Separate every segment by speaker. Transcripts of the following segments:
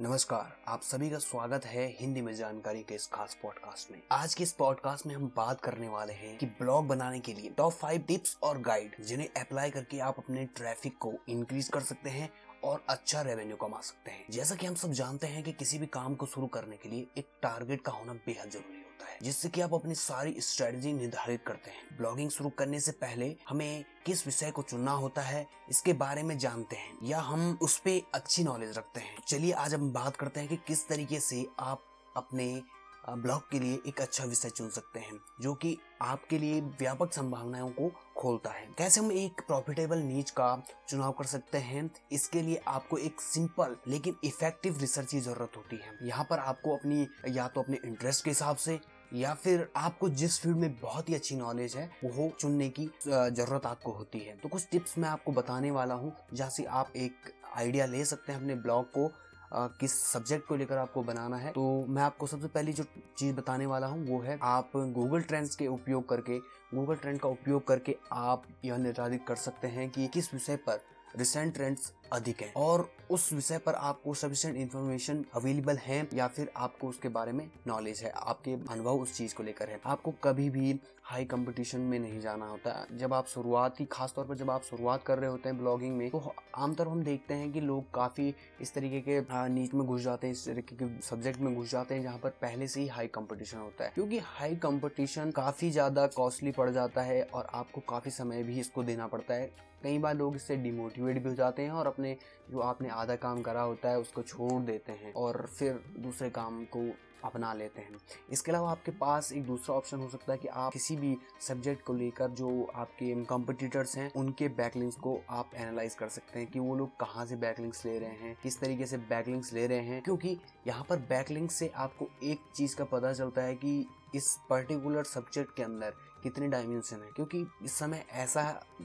Speaker 1: नमस्कार, आप सभी का स्वागत है हिंदी में जानकारी के इस खास पॉडकास्ट में। आज के इस पॉडकास्ट में हम बात करने वाले हैं कि ब्लॉग बनाने के लिए टॉप फाइव टिप्स और गाइड जिन्हें अप्लाई करके आप अपने ट्रैफ़िक को इंक्रीज कर सकते हैं और अच्छा रेवेन्यू कमा सकते हैं। जैसा कि हम सब जानते हैं कि किसी भी काम को शुरू करने के लिए एक टारगेट का होना बेहद ज़रूरी होता जिससे कि आप अपनी सारी स्ट्रेटजी निर्धारित करते हैं। ब्लॉगिंग शुरू करने से पहले हमें किस विषय को चुनना होता है, इसके बारे में जानते हैं, या हम उस पर अच्छी नॉलेज रखते हैं। चलिए आज हम बात करते हैं कि किस तरीके से आप अपने ब्लॉग के लिए एक अच्छा विषय चुन सकते हैं, जो कि आपके लिए व्यापक संभावनाओं को खोलता है। कैसे हम एक प्रॉफिटेबल नीच का चुनाव कर सकते हैं, इसके लिए आपको एक सिंपल लेकिन इफ़ेक्टिव रिसर्च की ज़रूरत होती है। यहाँ पर आपको अपनी, या तो अपने इंटरेस्ट के हिसाब से या फिर आपको जिस फ़ील्ड में बहुत ही अच्छी नॉलेज है वो चुनने की ज़रूरत आपको होती है। तो कुछ टिप्स मैं आपको बताने वाला हूँ जहाँ से आप एक आइडिया ले सकते हैं अपने ब्लॉग को आ, किस सब्जेक्ट को लेकर आपको बनाना है। तो मैं आपको सबसे पहली जो चीज़ बताने वाला हूँ वो है आप गूगल ट्रेंड्स के उपयोग करके गूगल ट्रेंड का उपयोग करके आप यह निर्धारित कर सकते हैं कि किस विषय पर रिसेंट ट्रेंड्स अधिक है। और उस विषय पर आपको सफिशियंट इन्फॉर्मेशन अवेलेबल है या फिर आपको उसके बारे में नॉलेज है, आपके अनुभव उस चीज़ को लेकर है। आपको कभी भी हाई कंपटीशन में नहीं जाना होता। जब आप शुरुआती खास तौर पर जब आप शुरुआत कर रहे होते हैं ब्लॉगिंग में तो आमतौर हम देखते हैं कि लोग काफ़ी इस तरीके के नीच में घुस जाते हैं, इस तरीके के सब्जेक्ट में घुस जाते हैं जहाँ पर पहले से ही हाई कंपटीशन होता है। क्योंकि हाई कंपटीशन काफ़ी ज़्यादा कॉस्टली पड़ जाता है और आपको काफ़ी समय भी इसको देना पड़ता है। कई बार लोग इससे डिमोटिवेट भी हो जाते हैं और अपने जो आपने आधा काम करा होता है, उसको छोड़ देते हैं और फिर दूसरे काम को अपना लेते हैं। इसके अलावा आपके पास एक दूसरा ऑप्शन हो सकता है कि आप किसी भी सब्जेक्ट को लेकर जो आपके कॉम्पिटिटर्स हैं, उनके बैकलिंग्स को आप एनालाइज कर सकते हैं कि वो लोग कहाँ से बैकलिंग्स ले रहे हैं, किस तरीके से बैकलिंग्स ले रहे हैं, क्योंकि यहाँ पर बैकलिंग से आपको एक चीज़ का पता चलता है कि इस पर्टिकुलर सब्जेक्ट के अंदर कितने डायमेंशन है? क्योंकि इस समय ऐसा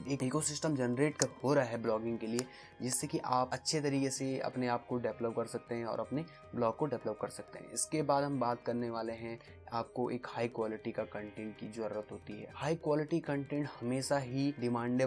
Speaker 1: एक इकोसिस्टम जनरेट कर हो रहा है ब्लॉगिंग के लिए, जिससे कि आप अच्छे तरीके से अपने आप को डेवलप कर सकते हैं और अपने ब्लॉग को डेवलप कर सकते हैं। इसके बाद हम बात करने वाले हैं आपको एक हाई क्वालिटी का कंटेंट की ज़रूरत होती है। हाई क्वालिटी कंटेंट हमेशा ही डिमांड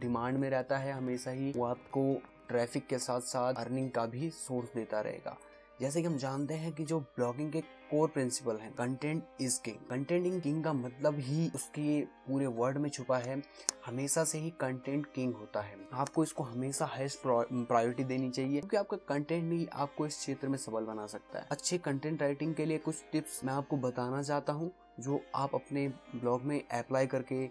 Speaker 1: डिमांड में रहता है, हमेशा ही वो आपको ट्रैफ़िक के साथ साथ अर्निंग का भी सोर्स देता रहेगा। जैसे कि हम जानते हैं कि जो ब्लॉगिंग के कोर प्रिंसिपल है content is king content in king का मतलब ही उसके पूरे वर्ड में छुपा है, हमेशा से ही कंटेंट किंग होता है। आपको इसको हमेशा हाईएस्ट प्रायोरिटी देनी चाहिए, क्योंकि आपका कंटेंट ही आपको इस क्षेत्र में सबल बना सकता है। अच्छे कंटेंट राइटिंग के लिए कुछ टिप्स मैं आपको बताना चाहता हूँ, जो आप अपने ब्लॉग में अप्लाई करके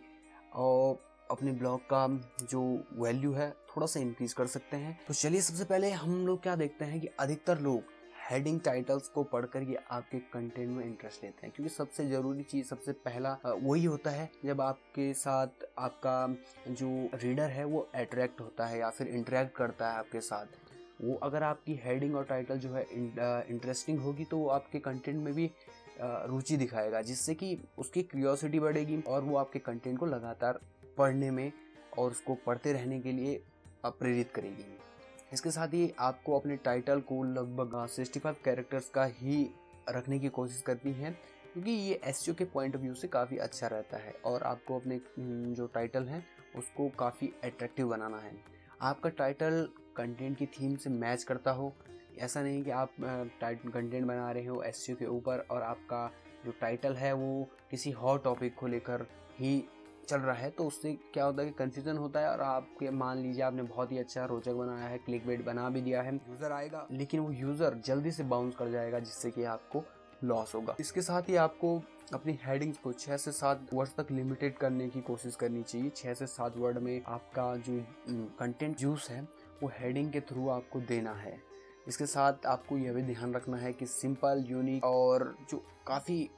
Speaker 1: और अपने ब्लॉग का जो वैल्यू है, थोड़ा सा इंक्रीज कर सकते हैं। तो चलिए सबसे पहले हम लोग क्या देखते हैं कि अधिकतर लोग हेडिंग टाइटल्स को पढ़कर ये आपके कंटेंट में इंटरेस्ट लेते हैं। क्योंकि सबसे ज़रूरी चीज़, सबसे पहला वही होता है जब आपके साथ आपका जो रीडर है वो अट्रैक्ट होता है या फिर इंटरेक्ट करता है आपके साथ। वो अगर आपकी हेडिंग और टाइटल जो है इंटरेस्टिंग होगी तो वो आपके कंटेंट में भी रुचि दिखाएगा, जिससे कि उसकी क्यूरियोसिटी बढ़ेगी और वो आपके कंटेंट को लगातार पढ़ने में और उसको पढ़ते रहने के लिए प्रेरित करेगी। इसके साथ ही आपको अपने टाइटल को लगभग सिक्सटी फाइव कैरेक्टर्स का ही रखने की कोशिश करनी है, क्योंकि ये एस के पॉइंट ऑफ़ व्यू से काफ़ी अच्छा रहता है और आपको अपने जो टाइटल है, उसको काफ़ी अट्रैक्टिव बनाना है। आपका टाइटल कंटेंट की थीम से मैच करता हो, ऐसा नहीं कि आप टाइट कंटेंट बना रहे हो एस के ऊपर और आपका जो टाइटल है वो किसी हॉट टॉपिक को लेकर ही चल रहा है तो उससे क्या होता है कि कंफ्यूजन होता है और आपके, मान लीजिए आपने बहुत ही अच्छा रोचक बनाया है क्लिक बेट बना भी दिया है यूज़र आएगा, लेकिन वो यूज़र जल्दी से बाउंस कर जाएगा, जिससे कि आपको लॉस होगा। इसके साथ ही आपको अपनी हेडिंग्स को छह से सात वर्ड तक लिमिटेड करने की कोशिश करनी चाहिए। छह से सात वर्ड में आपका जो कंटेंट जूस है, वो हेडिंग के थ्रू आपको देना है। इसके साथ आपको यह भी ध्यान रखना है कि सिंपल यूनिक और जो काफ़ी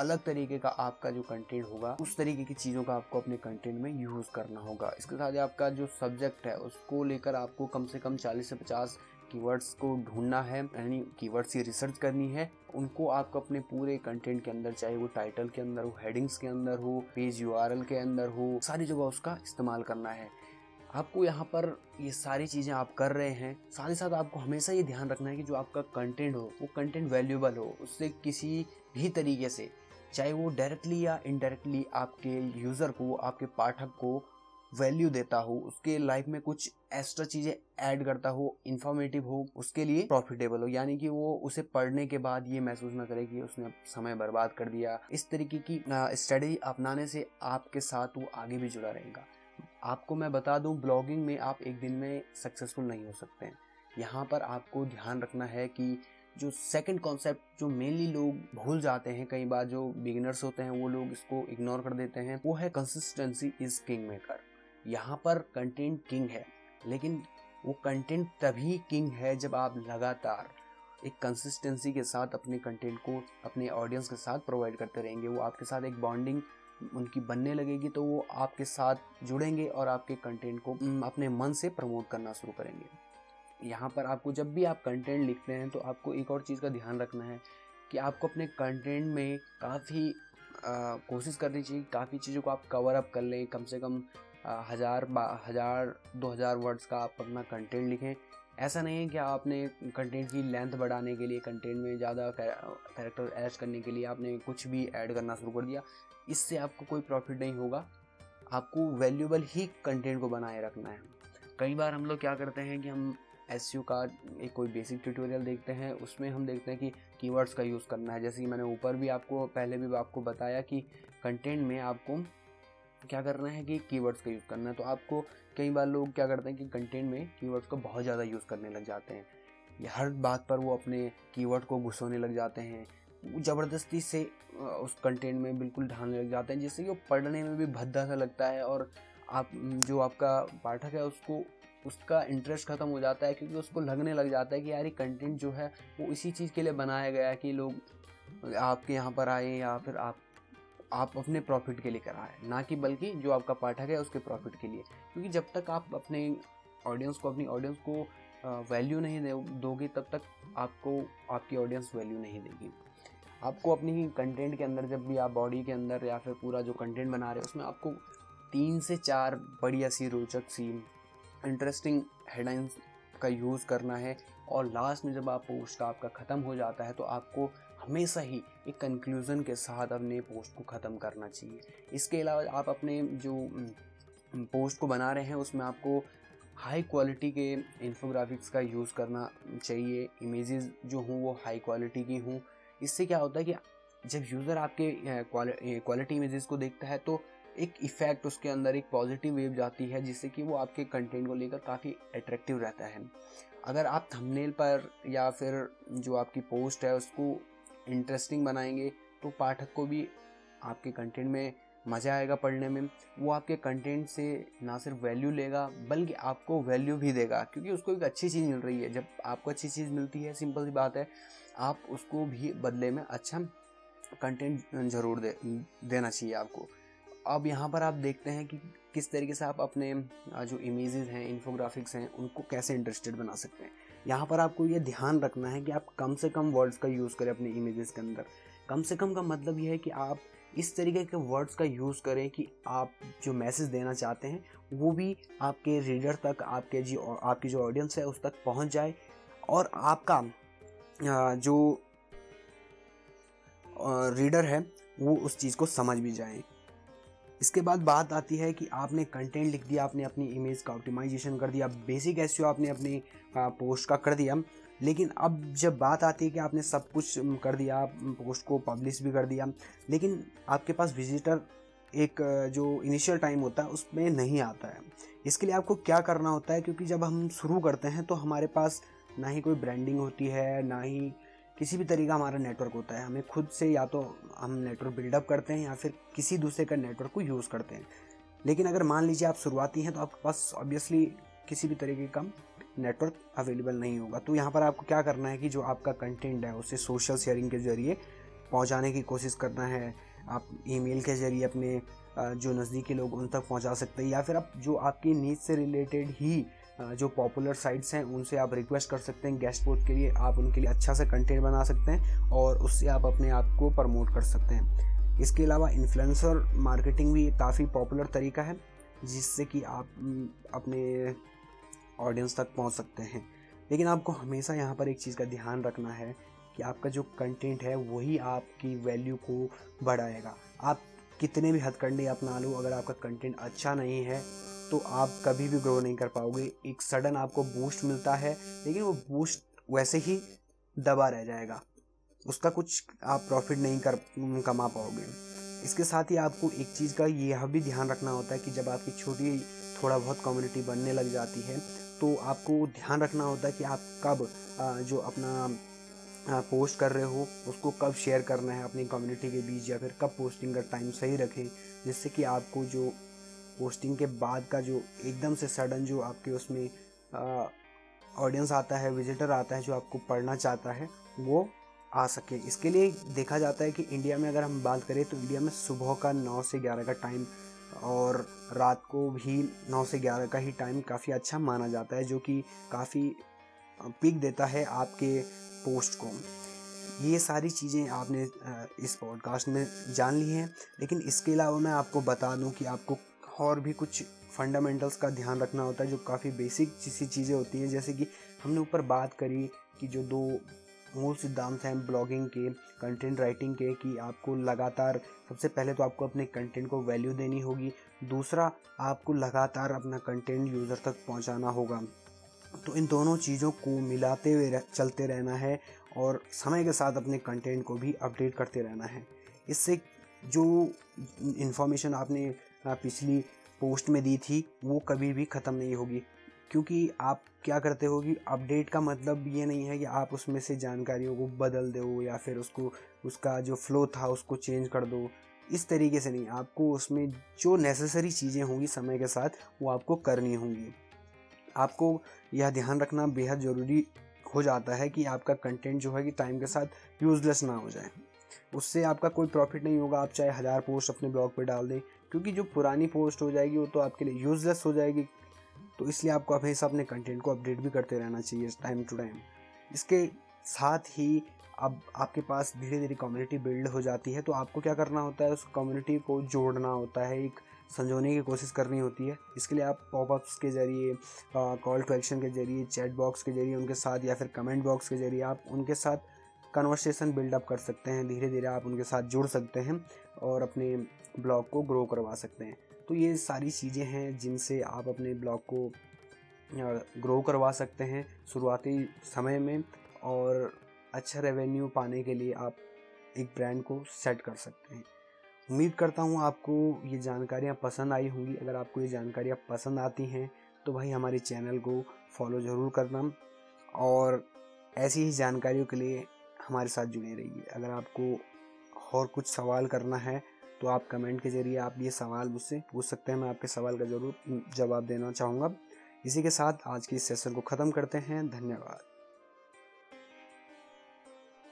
Speaker 1: अलग तरीके का आपका जो कंटेंट होगा, उस तरीके की चीज़ों का आपको अपने कंटेंट में यूज़ करना होगा। इसके साथ ही आपका जो सब्जेक्ट है, उसको लेकर आपको कम से कम 40 से 50 कीवर्ड्स को ढूंढना है, यानी कीवर्ड्स की रिसर्च करनी है। उनको आपको अपने पूरे कंटेंट के अंदर, चाहे वो टाइटल के अंदर हो हेडिंग्स के अंदर हो पेज यूआरएल के अंदर हो, सारी जगह उसका इस्तेमाल करना है। आपको यहाँ पर ये सारी चीज़ें आप कर रहे हैं। साथ ही साथ आपको हमेशा ये ध्यान रखना है कि जो आपका कंटेंट हो, वो कंटेंट वैल्यूबल हो, उससे किसी भी तरीके से चाहे वो डायरेक्टली या इनडायरेक्टली आपके यूज़र को, आपके पाठक को वैल्यू देता हो, उसके लाइफ में कुछ एक्स्ट्रा चीज़ें ऐड करता हो इन्फॉर्मेटिव हो, उसके लिए प्रॉफिटेबल हो। यानी कि वो उसे पढ़ने के बाद ये महसूस ना करे कि उसने समय बर्बाद कर दिया। इस तरीके की स्ट्रेटजी अपनाने से आपके साथ वो आगे भी जुड़ा रहेगा। आपको मैं बता दूँ ब्लॉगिंग में आप एक दिन में सक्सेसफुल नहीं हो सकते हैं। यहाँ पर आपको ध्यान रखना है कि जो सेकंड कॉन्सेप्ट जो मेनली लोग भूल जाते हैं, कई बार जो बिगिनर्स होते हैं, वो लोग इसको इग्नोर कर देते हैं, वो है कंसिस्टेंसी इज़ किंग मेकर यहाँ पर कंटेंट किंग है, लेकिन वो कंटेंट तभी किंग है जब आप लगातार एक कंसिस्टेंसी के साथ अपने कंटेंट को, अपने ऑडियंस के साथ प्रोवाइड करते रहेंगे, वो आपके साथ एक बॉन्डिंग उनकी बनने लगेगी तो वो आपके साथ जुड़ेंगे और आपके कंटेंट को अपने मन से प्रमोट करना शुरू करेंगे। यहाँ पर आपको जब भी आप कंटेंट लिखते हैं तो आपको एक और चीज़ का ध्यान रखना है कि आपको अपने कंटेंट में काफ़ी कोशिश करनी चाहिए काफ़ी चीज़ों को आप कवर अप कर लें। कम से कम हज़ार हज़ार, दो हज़ार वर्ड्स का आप अपना कंटेंट लिखें। ऐसा नहीं है कि आपने कंटेंट की लेंथ बढ़ाने के लिए कंटेंट में ज़्यादा कैरेक्टर ऐड करने के लिए आपने कुछ भी ऐड करना शुरू कर दिया। इससे आपको कोई प्रॉफिट नहीं होगा। आपको वैल्यूबल ही कंटेंट को बनाए रखना है। कई बार हम लोग क्या करते हैं कि हम एस का एक कोई बेसिक ट्यूटोरियल देखते हैं, उसमें हम देखते हैं कि कीवर्ड्स का यूज़ करना है। जैसे कि मैंने ऊपर भी आपको, पहले भी आपको बताया कि कंटेंट में आपको क्या करना है कि कीवर्ड्स का यूज़ करना है। तो आपको कई बार लोग क्या करते हैं कि कंटेंट में कीवर्ड्स को बहुत ज़्यादा यूज़ करने लग जाते हैं। हर बात पर वो अपने कीवर्ड को घुसोने लग जाते हैं। ज़बरदस्ती से उस कंटेंट में बिल्कुल ढालने लग जाते हैं, जिससे कि वो पढ़ने में भी भद्दा सा लगता है और आप, जो आपका पाठक है, उसको उसका इंटरेस्ट ख़त्म हो जाता है क्योंकि उसको लगने लग जाता है कि यार ये कंटेंट जो है, वो इसी चीज़ के लिए बनाया गया है कि लोग आपके यहाँ पर आए या फिर आप आप अपने प्रॉफिट के लिए कराए ना कि बल्कि जो आपका पाठक है, उसके प्रॉफिट के लिए। क्योंकि जब तक आप अपने ऑडियंस को, अपनी ऑडियंस को वैल्यू नहीं दोगे, तब तक आपको, आपकी ऑडियंस वैल्यू नहीं देगी। आपको अपनी कंटेंट के अंदर, जब भी आप बॉडी के अंदर या फिर पूरा जो कंटेंट बना रहे हो, उसमें आपको तीन से चार बढ़िया सी रोचक सी इंटरेस्टिंग हेडलाइंस का यूज़ करना है। और लास्ट में जब आप पोस्ट आपका ख़त्म हो जाता है तो आपको हमेशा ही एक कंक्लूज़न के साथ अपने पोस्ट को ख़त्म करना चाहिए। इसके अलावा आप अपने जो पोस्ट को बना रहे हैं, उसमें आपको हाई क्वालिटी के इन्फोग्राफिक्स का यूज़ करना चाहिए। इमेजेस जो हों, वो हाई क्वालिटी की हों। इससे क्या होता है कि जब यूज़र आपके क्वालिटी इमेजेस को देखता है तो एक इफ़ेक्ट उसके अंदर एक पॉजिटिव वेव जाती है, जिससे कि वो आपके कंटेंट को लेकर काफ़ी अट्रैक्टिव रहता है। अगर आप थंबनेल पर या फिर जो आपकी पोस्ट है, उसको इंटरेस्टिंग बनाएँगे तो पाठक को भी आपके कंटेंट में मज़ा आएगा पढ़ने में। वो आपके कंटेंट से ना सिर्फ़ वैल्यू लेगा, बल्कि आपको वैल्यू भी देगा, क्योंकि उसको एक अच्छी चीज़ मिल रही है। जब आपको अच्छी चीज़ मिलती है सिंपल सी बात है, आप उसको भी बदले में अच्छा कंटेंट ज़रूर दे, देना चाहिए आपको। अब यहाँ पर आप देखते हैं कि किस तरीके से आप अपने जो इमेजेस हैं इन्फोग्राफिक्स हैं, उनको कैसे इंटरेस्टेड बना सकते हैं। यहाँ पर आपको ये ध्यान रखना है कि आप कम से कम वर्ड्स का यूज़ करें अपने इमेजेस के अंदर। कम से कम का मतलब ये है कि आप इस तरीके के वर्ड्स का यूज़ करें कि आप जो मैसेज देना चाहते हैं, वो भी आपके रीडर तक, आपके जो, आपकी जो ऑडियंस है, उस तक पहुँच जाए। और आपका जो रीडर है, वो उस चीज़ को समझ भी जाए। इसके बाद बात आती है कि आपने कंटेंट लिख दिया, आपने अपनी इमेज का ऑप्टिमाइजेशन कर दिया बेसिक एस आपने अपनी पोस्ट का कर दिया। लेकिन अब जब बात आती है कि आपने सब कुछ कर दिया पोस्ट को पब्लिश भी कर दिया, लेकिन आपके पास विजिटर एक, जो इनिशियल टाइम होता है, उसमें नहीं आता है। इसके लिए आपको क्या करना होता है? क्योंकि जब हम शुरू करते हैं तो हमारे पास ना ही कोई ब्रांडिंग होती है, ना ही किसी भी तरीका हमारा नेटवर्क होता है। हमें खुद से या तो हम नेटवर्क बिल्डअप करते हैं या फिर किसी दूसरे का नेटवर्क को यूज़ करते हैं। लेकिन अगर मान लीजिए आप शुरुआती हैं तो आपके पास ऑब्वियसली किसी भी तरीके का नेटवर्क अवेलेबल नहीं होगा। तो यहाँ पर आपको क्या करना है कि जो आपका कंटेंट है, उसे सोशल शेयरिंग के ज़रिए पहुँचाने की कोशिश करना है। आप ईमेल के ज़रिए अपने जो नज़दीकी लोग उन तक पहुँचा सकते हैं। या फिर आप जो आपकी नीड से रिलेटेड ही जो पॉपुलर साइट्स हैं, उनसे आप रिक्वेस्ट कर सकते हैं गेस्ट पोस्ट के लिए। आप उनके लिए अच्छा सा कंटेंट बना सकते हैं और उससे आप अपने आप को प्रमोट कर सकते हैं। इसके अलावा इन्फ्लुएंसर मार्केटिंग भी काफ़ी पॉपुलर तरीका है, जिससे कि आप अपने ऑडियंस तक पहुँच सकते हैं। लेकिन आपको हमेशा यहाँ पर एक चीज़ का ध्यान रखना है कि आपका जो कंटेंट है, वही आपकी वैल्यू को बढ़ाएगा। आप कितने भी हथकंडे अपना लो, अगर आपका कंटेंट अच्छा नहीं है तो आप कभी भी ग्रो नहीं कर पाओगे। एक सडन आपको बूस्ट मिलता है, लेकिन वो बूस्ट वैसे ही दबा रह जाएगा। उसका कुछ आप प्रॉफिट नहीं कर, कमा पाओगे। इसके साथ ही आपको एक चीज़ का यह भी ध्यान रखना होता है कि जब आपकी छोटी थोड़ा बहुत कम्युनिटी बनने लग जाती है तो आपको ध्यान रखना होता है कि आप कब जो अपना पोस्ट कर रहे हो, उसको कब शेयर करना है अपनी कम्युनिटी के बीच या फिर कब पोस्टिंग का टाइम सही रखें, जिससे कि आपको जो पोस्टिंग के बाद का जो एकदम से सडन जो आपके उसमें ऑडियंस आता है विजिटर आता है, जो आपको पढ़ना चाहता है, वो आ सके। इसके लिए देखा जाता है कि इंडिया में अगर हम बात करें तो इंडिया में सुबह का नौ से ग्यारह का टाइम और रात को भी नौ से ग्यारह का ही टाइम काफ़ी अच्छा माना जाता है, जो कि काफ़ी पिक देता है आपके पोस्ट को। ये सारी चीज़ें आपने इस पॉडकास्ट में जान ली हैं, लेकिन इसके अलावा मैं आपको बता दूँ कि आपको और भी कुछ फंडामेंटल्स का ध्यान रखना होता है जो काफ़ी बेसिक सी चीज़ें होती हैं जैसे कि हमने ऊपर बात करी कि जो दो मूल सिद्धांत हैं ब्लॉगिंग के कंटेंट राइटिंग के कि आपको लगातार सबसे पहले तो आपको अपने कंटेंट को वैल्यू देनी होगी दूसरा आपको लगातार अपना कंटेंट यूज़र तक पहुंचाना होगा। तो इन दोनों चीज़ों को मिलाते हुए रह, चलते रहना है और समय के साथ अपने कंटेंट को भी अपडेट करते रहना है। इससे जो इन्फॉर्मेशन आपने पिछली पोस्ट में दी थी, वो कभी भी ख़त्म नहीं होगी। क्योंकि आप क्या करते हो कि अपडेट का मतलब ये नहीं है कि आप उसमें से जानकारियों को बदल दो या फिर उसको, उसका जो फ्लो था उसको चेंज कर दो। इस तरीके से नहीं, आपको उसमें जो नेसेसरी चीज़ें होंगी समय के साथ, वो आपको करनी होंगी। आपको यह ध्यान रखना बेहद ज़रूरी हो जाता है कि आपका कंटेंट जो है कि टाइम के साथ यूज़लेस ना हो जाए। उससे आपका कोई प्रॉफिट नहीं होगा, आप चाहे हज़ार पोस्ट अपने ब्लॉग पर डाल दें क्योंकि जो पुरानी पोस्ट हो जाएगी वो तो आपके लिए यूज़लेस हो जाएगी। तो इसलिए आपको हमेशा अपने कंटेंट को अपडेट भी करते रहना चाहिए टाइम टू टाइम इसके साथ ही अब आपके पास धीरे धीरे कम्युनिटी बिल्ड हो जाती है तो आपको क्या करना होता है, उस कम्युनिटी को जोड़ना होता है, एक संजोने की कोशिश करनी होती है। इसके लिए आप पॉपअप्स के ज़रिए कॉल टू एक्शन के ज़रिए चैट बॉक्स के ज़रिए उनके साथ या फिर कमेंट बॉक्स के ज़रिए आप उनके साथ कन्वर्सेशन बिल्डअप कर सकते हैं। धीरे धीरे आप उनके साथ जुड़ सकते हैं और अपने ब्लॉग को ग्रो करवा सकते हैं। तो ये सारी चीज़ें हैं जिनसे आप अपने ब्लॉग को ग्रो करवा सकते हैं शुरुआती समय में और अच्छा रेवेन्यू पाने के लिए आप एक ब्रांड को सेट कर सकते हैं। उम्मीद करता हूँ आपको ये जानकारियाँ पसंद आई होंगी। अगर आपको ये जानकारियाँ पसंद आती हैं तो भाई हमारे चैनल को फॉलो ज़रूर करना और ऐसी ही जानकारियों के लिए हमारे साथ जुड़े रहिए। अगर आपको और कुछ सवाल करना है तो आप कमेंट के ज़रिए आप ये सवाल मुझसे पूछ सकते हैं, मैं आपके सवाल का ज़रूर जवाब देना चाहूँगा। इसी के साथ आज की इस सेशन को ख़त्म करते हैं, धन्यवाद।